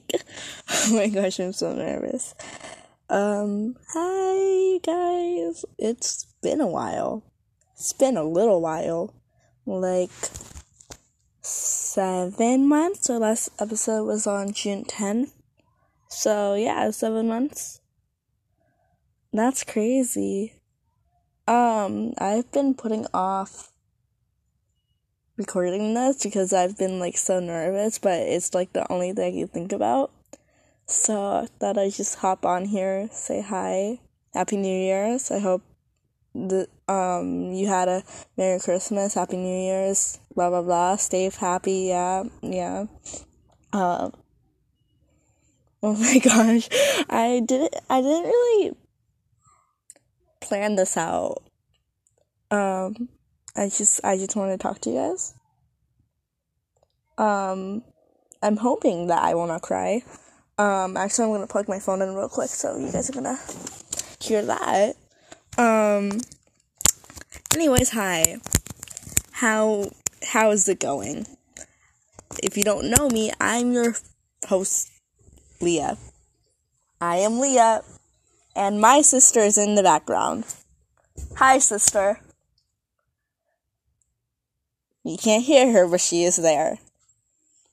oh my gosh, I'm so nervous. Um, hi guys. It's been a while. It's been a little while. Like seven months. Our last episode was on June 10th. So yeah, seven months. That's crazy. Um, I've been putting off recording this because I've been like so nervous, but it's like the only thing you think about. So I thought I'd just hop on here, say hi, Happy New Year's. I hope the um you had a Merry Christmas, Happy New Year's, blah blah blah. Stay happy, yeah, yeah. Uh, oh my gosh, I didn't I didn't really plan this out. Um, I just I just want to talk to you guys. Um, I'm hoping that I will not cry. Um, actually, I'm gonna plug my phone in real quick, so you guys are gonna hear that. Um. Anyways, hi. How how is it going? If you don't know me, I'm your host, Leah. I am Leah, and my sister is in the background. Hi, sister. You can't hear her, but she is there.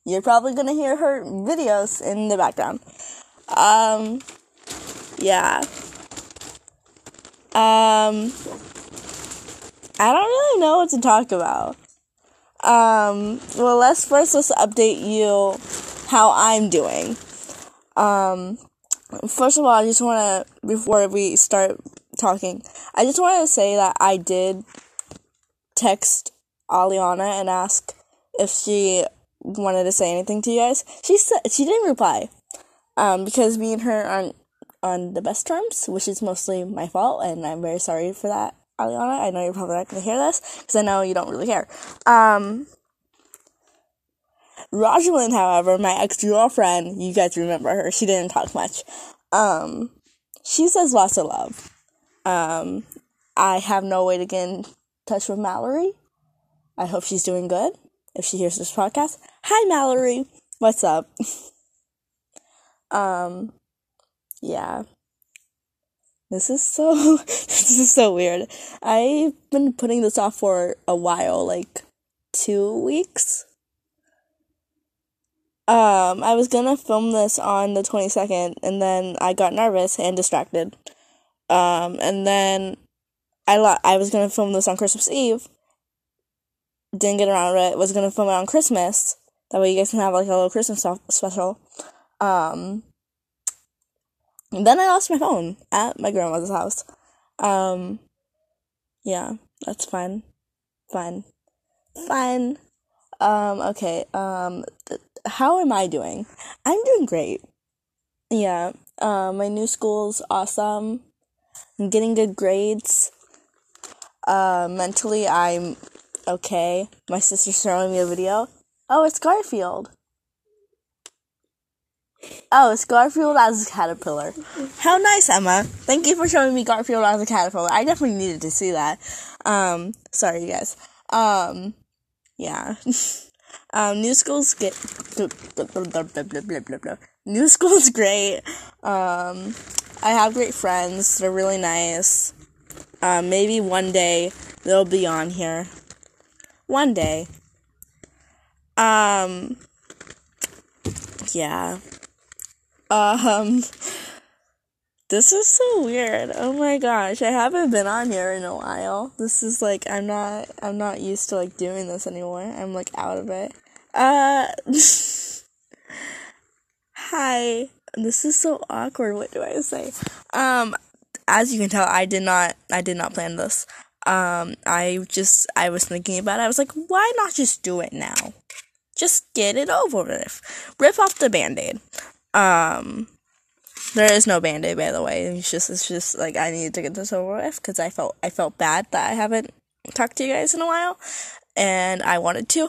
You're probably gonna hear her videos in the background. Um, yeah. Um, I don't really know what to talk about. Um, well, let's first let's update you how I'm doing. Um, first of all, I just want to before we start talking, I just wanted to say that I did text Aliana and ask if she wanted to say anything to you guys. She said she didn't reply. Um, because me and her aren't on the best terms, which is mostly my fault, and I'm very sorry for that, Aliana. I know you're probably not gonna hear this because I know you don't really care. Um, Rosalind, however, my ex girlfriend, you guys remember her. She didn't talk much. Um, she says lots of love. Um, I have no way to get in touch with Mallory. I hope she's doing good. If she hears this podcast, hi Mallory, what's up? um, yeah. This is so this is so weird. I've been putting this off for a while, like two weeks. Um, I was gonna film this on the twenty second, and then I got nervous and distracted. Um, and then I lo- I was gonna film this on Christmas Eve. Didn't get around to it. Was gonna film it on Christmas. That way you guys can have like a little Christmas special. Um, then I lost my phone at my grandmother's house. Um, yeah, that's fun. Fun. Fun. Um, okay, um, how am I doing? I'm doing great. Yeah, uh, my new school's awesome. I'm getting good grades. Uh, mentally, I'm okay. My sister's showing me a video. Oh, it's Garfield. Oh, it's Garfield as a caterpillar. How nice, Emma. Thank you for showing me Garfield as a caterpillar. I definitely needed to see that. Um, sorry, you guys. Um, yeah. um, new school's get new school's great. Um, I have great friends. They're really nice. Um, maybe one day they'll be on here. One day. Um, yeah. Um, this is so weird. Oh my gosh, I haven't been on here in a while. This is like I'm not I'm not used to like doing this anymore. I'm like out of it. Uh Hi. This is so awkward. What do I say? Um as you can tell, I did not I did not plan this. Um I just I was thinking about it. I was like, why not just do it now? Just get it over with. Rip off the band-aid. Um, there is no band aid, by the way. It's just, it's just like I needed to get this over with because I felt, I felt bad that I haven't talked to you guys in a while, and I wanted to.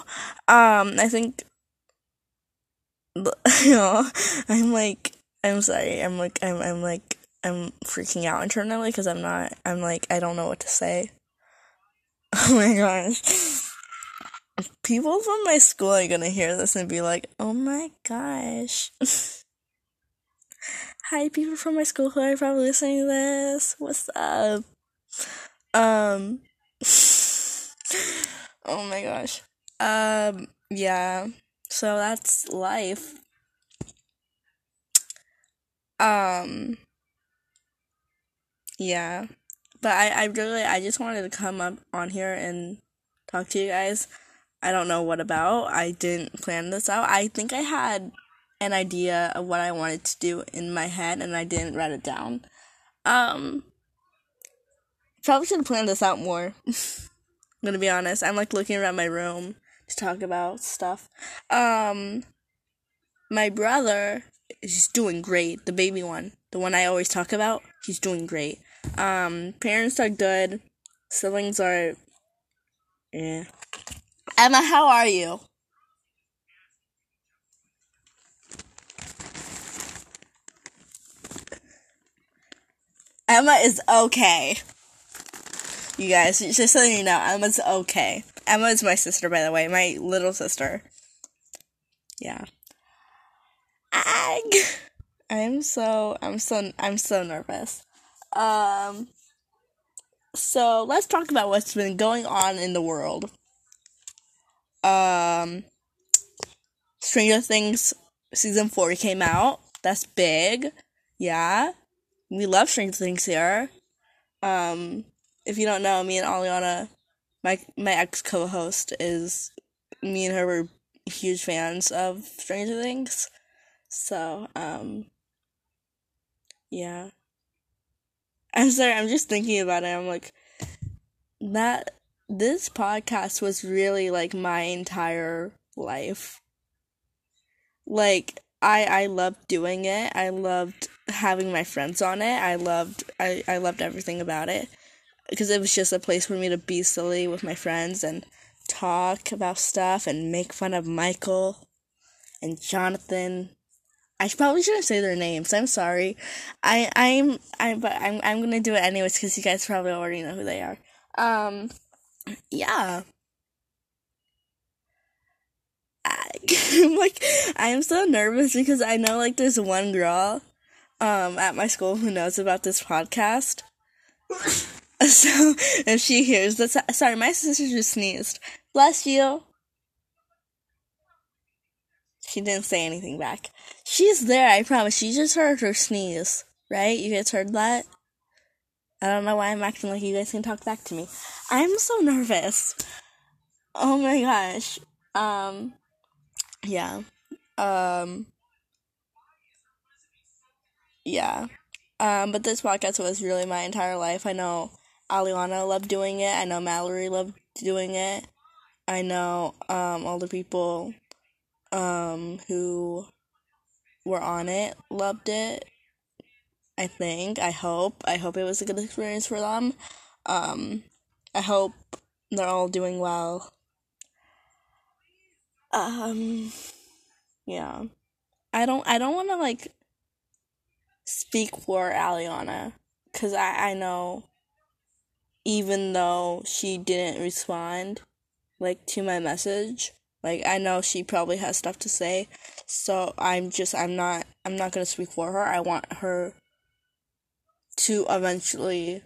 Um, I think, you know, I'm like, I'm sorry. I'm like, I'm, I'm like, I'm freaking out internally because I'm not. I'm like, I don't know what to say. Oh my gosh. people from my school are gonna hear this and be like, oh my gosh. Hi, people from my school who are probably listening to this. What's up? Um, oh my gosh. Um, yeah. So that's life. Um, yeah. But I, I really, I just wanted to come up on here and talk to you guys. I don't know what about. I didn't plan this out. I think I had an idea of what I wanted to do in my head and I didn't write it down. Um probably should have planned this out more. I'm gonna be honest. I'm like looking around my room to talk about stuff. Um my brother is doing great, the baby one. The one I always talk about. He's doing great. Um parents are good. Siblings are yeah. Emma, how are you? Emma is okay. You guys, just so you know, Emma's okay. Emma is my sister, by the way, my little sister. Yeah. Ag. I'm so I'm so I'm so nervous. Um so let's talk about what's been going on in the world. Um Stranger Things season 4 came out. That's big. Yeah we love Stranger Things here. Um, if you don't know, me and Aliana, my my ex co-host, is me and her were huge fans of Stranger Things. So, um, yeah. I'm sorry, I'm just thinking about it. I'm like, that, this podcast was really like my entire life. Like, I, I loved doing it. I loved having my friends on it. I loved I, I loved everything about it because it was just a place for me to be silly with my friends and talk about stuff and make fun of Michael and Jonathan. I probably shouldn't say their names. I'm sorry. I I'm I but I'm I'm gonna do it anyways because you guys probably already know who they are. Um, yeah. I'm like I'm so nervous because I know like there's one girl um at my school who knows about this podcast. so if she hears this, sorry, my sister just sneezed. Bless you. She didn't say anything back. She's there, I promise. She just heard her sneeze, right? You guys heard that? I don't know why I'm acting like you guys can talk back to me. I'm so nervous. Oh my gosh. Um, yeah. Um, yeah. Um, but this podcast was really my entire life. I know Aliana loved doing it. I know Mallory loved doing it. I know um, all the people um, who were on it loved it. I think. I hope. I hope it was a good experience for them. Um, I hope they're all doing well. Um, yeah. I don't. I don't want to like speak for Aliana because I, I know even though she didn't respond like to my message like I know she probably has stuff to say so I'm just I'm not I'm not to speak for her I want her to eventually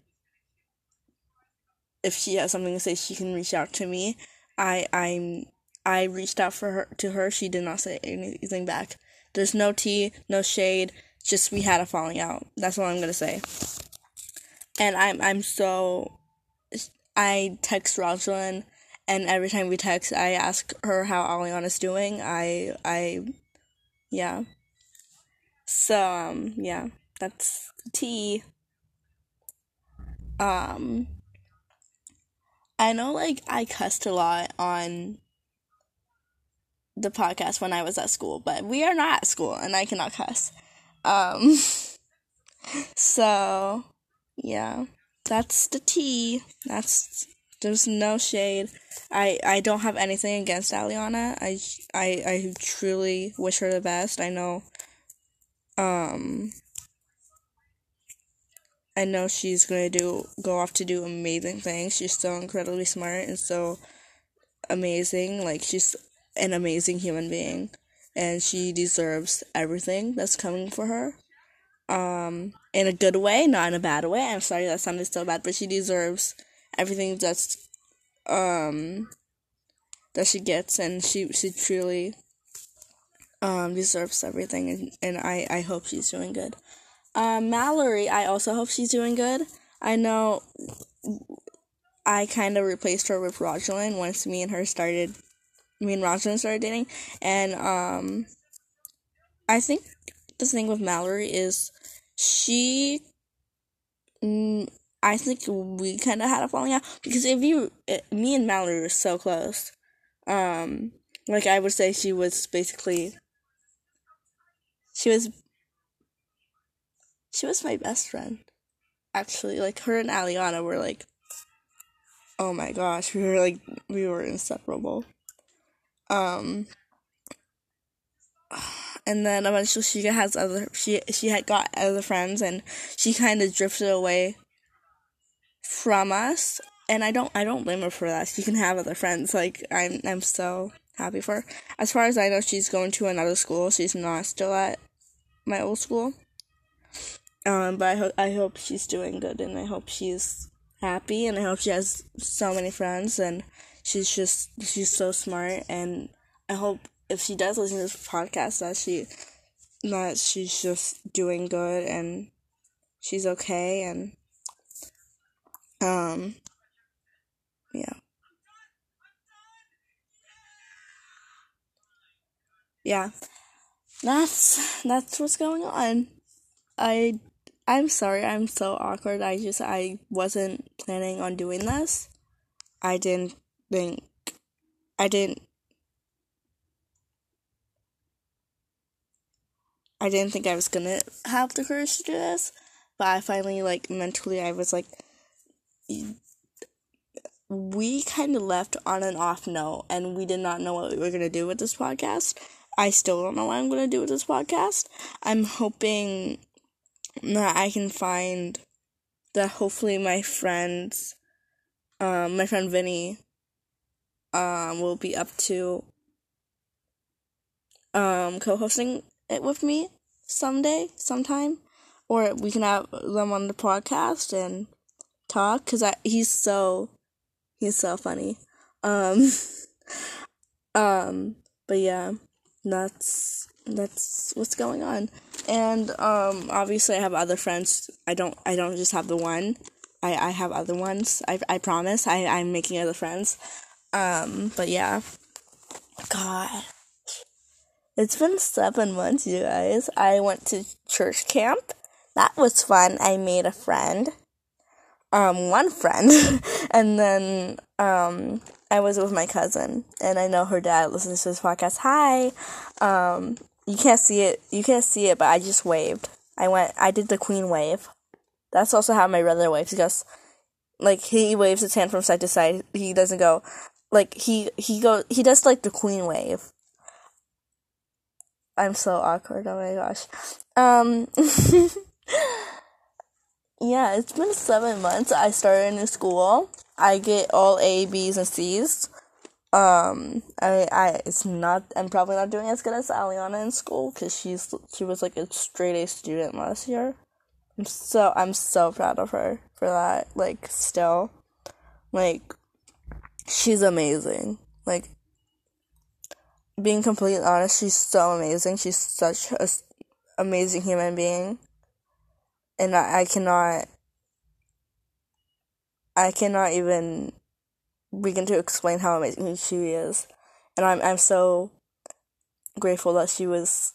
if she has something to say she can reach out to me I I'm I reached out for her to her she did not say anything back there's no tea no shade just we had a falling out. That's all I'm gonna say. And I'm I'm so I text Rosalind and every time we text I ask her how Aliana's doing. I I yeah. So um yeah, that's the tea. Um I know like I cussed a lot on the podcast when I was at school, but we are not at school and I cannot cuss. Um, so, yeah, that's the tea. That's, there's no shade. I, I don't have anything against Aliana. I, I, I truly wish her the best. I know, um, I know she's gonna do, go off to do amazing things. She's so incredibly smart and so, amazing. Like she's an amazing human being and she deserves everything that's coming for her. Um, in a good way, not in a bad way. I'm sorry that sounded so bad, but she deserves everything that's um that she gets and she she truly um deserves everything and, and I, I hope she's doing good. Um Mallory, I also hope she's doing good. I know I kind of replaced her with Rosalind once me and her started me and Rosalind started dating, and um, I think the thing with Mallory is she. I think we kind of had a falling out because if you, it, eh, me and Mallory were so close. Um, like I would say, she was basically. She was. She was my best friend, actually. Like her and Aliana were like. Oh my gosh, we were like we were inseparable. Um, and then eventually she has other she she had got other friends and she kind of drifted away from us and I don't I don't blame her for that. She can have other friends. Like I'm I'm so happy for her. As far as I know, she's going to another school. She's not still at my old school. Um, but I hope I hope she's doing good and I hope she's happy and I hope she has so many friends and she's just she's so smart and I hope if she does listen to this podcast that she that she's just doing good and she's okay and um yeah. Yeah. That's that's what's going on. I i'm sorry i'm so awkward. I just i wasn't planning on doing this. I didn't think I didn't I didn't think I was gonna have the courage to do this, but I finally like mentally I was like we kind of left on an off note and we did not know what we were going to do with this podcast. I still don't know what I'm going to do with this podcast. I'm hoping that I can find that hopefully my friends um my friend Vinny um, will be up to um, co-hosting it with me someday, sometime, or we can have them on the podcast and talk because he's so he's so funny. Um, um, but yeah, that's that's what's going on, and um, obviously I have other friends. I don't I don't just have the one. I, I have other ones. I, I promise. I, I'm making other friends. Um, but yeah. God. It's been seven months, you guys. I went to church camp. That was fun. I made a friend. Um, one friend. and then, um, I was with my cousin. And I know her dad listens to this podcast. Hi. Um, you can't see it. You can't see it, but I just waved. I went, I did the queen wave. That's also how my brother waves He goes, like, he waves his hand from side to side. He doesn't go, like he he go he does like the queen wave. I'm so awkward. Oh my gosh. Um Yeah, it's been 7 months. I started a new school. I get all A, B's and C's. Um I I it's not I'm probably not doing as good as Aliana in school cuz she's she was like a straight A student last year. I'm so I'm so proud of her for that. Like still like she's amazing. Like, being completely honest, she's so amazing. She's such a amazing human being. And I, I cannot, I cannot even begin to explain how amazing she is. And I'm, I'm so grateful that she was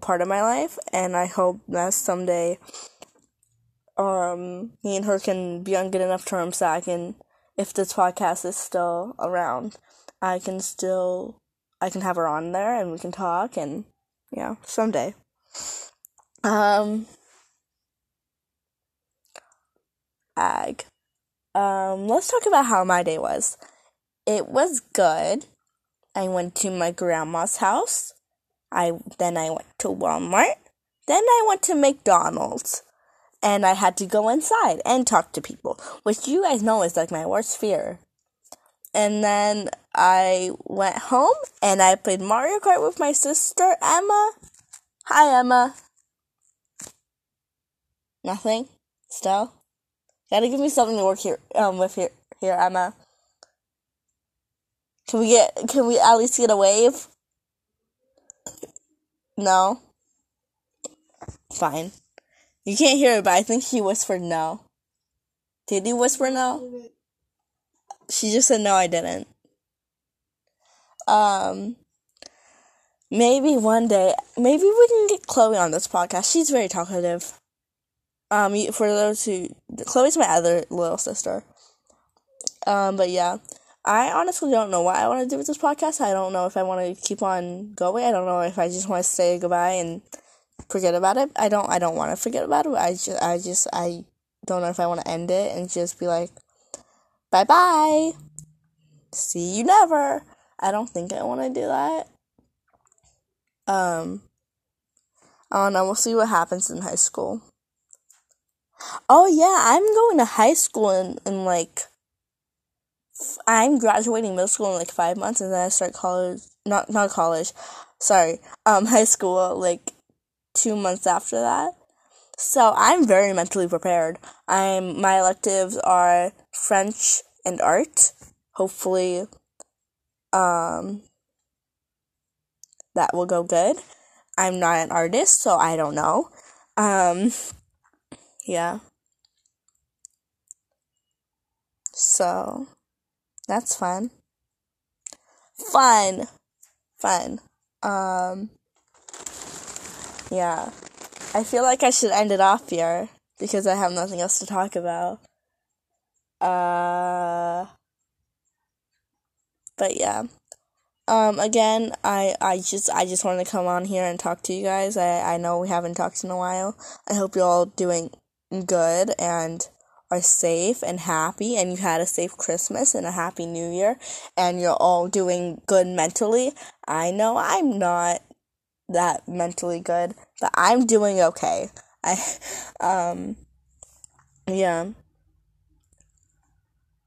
part of my life. And I hope that someday, um, me and her can be on good enough terms that I can if this podcast is still around, I can still I can have her on there and we can talk and yeah, someday. Um ag. Um let's talk about how my day was. It was good. I went to my grandma's house. I then I went to Walmart. Then I went to McDonald's and I had to go inside and talk to people, which you guys know is like my worst fear. and then I went home and I played Mario Kart with my sister Emma. Hi Emma. Nothing. Still. Gotta give me something to work here um with here here Emma. Can we get can we at least get a wave? No. Fine. You can't hear it, but I think she whispered no. Did he whisper no? She just said no, I didn't. Um, maybe one day, maybe we can get Chloe on this podcast. She's very talkative. Um, for those who, Chloe's my other little sister. Um, but yeah, I honestly don't know what I want to do with this podcast. I don't know if I want to keep on going. I don't know if I just want to say goodbye and forget about it. I don't. I don't want to forget about it. I just. I just. I don't know if I want to end it and just be like, bye bye. See you never. I don't think I want to do that. Um, I don't know. We'll see what happens in high school. Oh yeah, I'm going to high school in, in like I'm graduating middle school in like five months, and then I start college. Not not college, sorry. Um, high school like two months after that. So I'm very mentally prepared. I'm my electives are French and art. Hopefully, um, that will go good. I'm not an artist, so I don't know. Um, yeah. So, that's fun. Fun. Fun. Um, yeah. I feel like I should end it off here because I have nothing else to talk about. Uh, but yeah. Um, again, I, I just I just wanted to come on here and talk to you guys. I, I know we haven't talked in a while. I hope you're all doing good and are safe and happy and you had a safe Christmas and a happy new year and you're all doing good mentally. I know I'm not that mentally good, but I'm doing okay. I um yeah.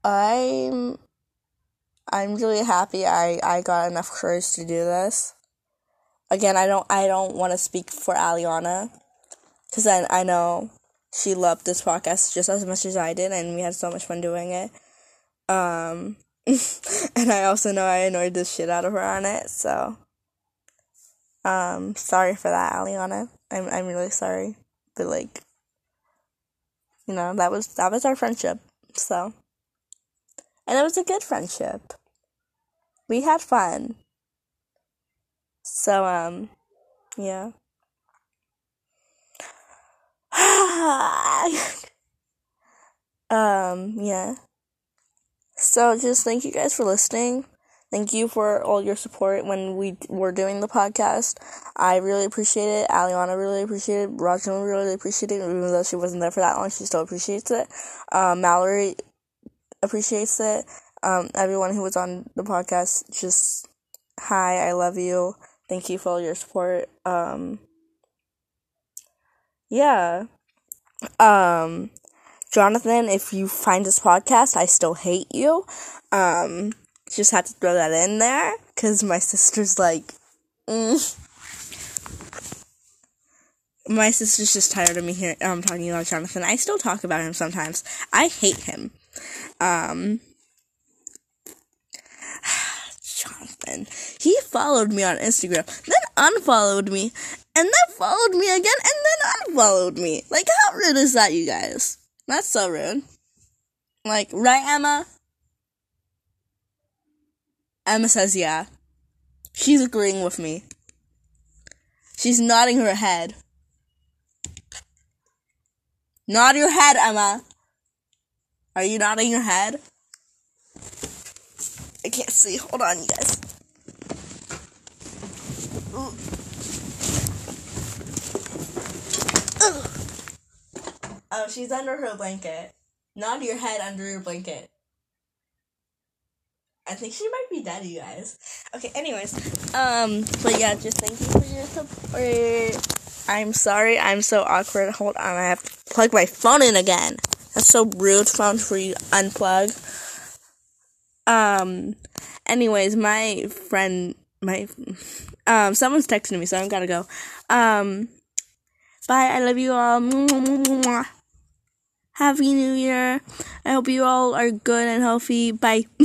I'm I'm really happy I, I got enough courage to do this. Again, I don't I don't want to speak for Aliana cuz then I know she loved this podcast just as much as I did and we had so much fun doing it. Um and I also know I annoyed the shit out of her on it, so um sorry for that, Aliana. I'm I'm really sorry. But like you know, that was that was our friendship. So and it was a good friendship. We had fun. So, um, yeah. um, yeah. So, just thank you guys for listening. Thank you for all your support when we were doing the podcast. I really appreciate it. Aliana really appreciated it. Rajana really appreciated it. Even though she wasn't there for that long, she still appreciates it. Um, Mallory appreciates it. Um, everyone who was on the podcast, just hi, I love you. Thank you for all your support. Um, yeah. Um, Jonathan, if you find this podcast, I still hate you. Um, just had to throw that in there because my sister's like, mm. my sister's just tired of me here. Um, talking about Jonathan. I still talk about him sometimes. I hate him. Um, Jonathan. He followed me on Instagram, then unfollowed me, and then followed me again, and then unfollowed me. Like, how rude is that, you guys? That's so rude. Like, right, Emma? Emma says, yeah. She's agreeing with me. She's nodding her head. Nod your head, Emma. Are you nodding your head? I can't see. Hold on, you guys. Oh, she's under her blanket. Nod your head under your blanket. I think she might be dead, you guys. Okay, anyways. Um, but yeah, just thank you for your support. I'm sorry, I'm so awkward. Hold on, I have to plug my phone in again. That's so rude. Phone for you unplug. Um, anyways, my friend, my, um, someone's texting me, so I've gotta go. Um, bye. I love you all. Happy New Year. I hope you all are good and healthy. Bye.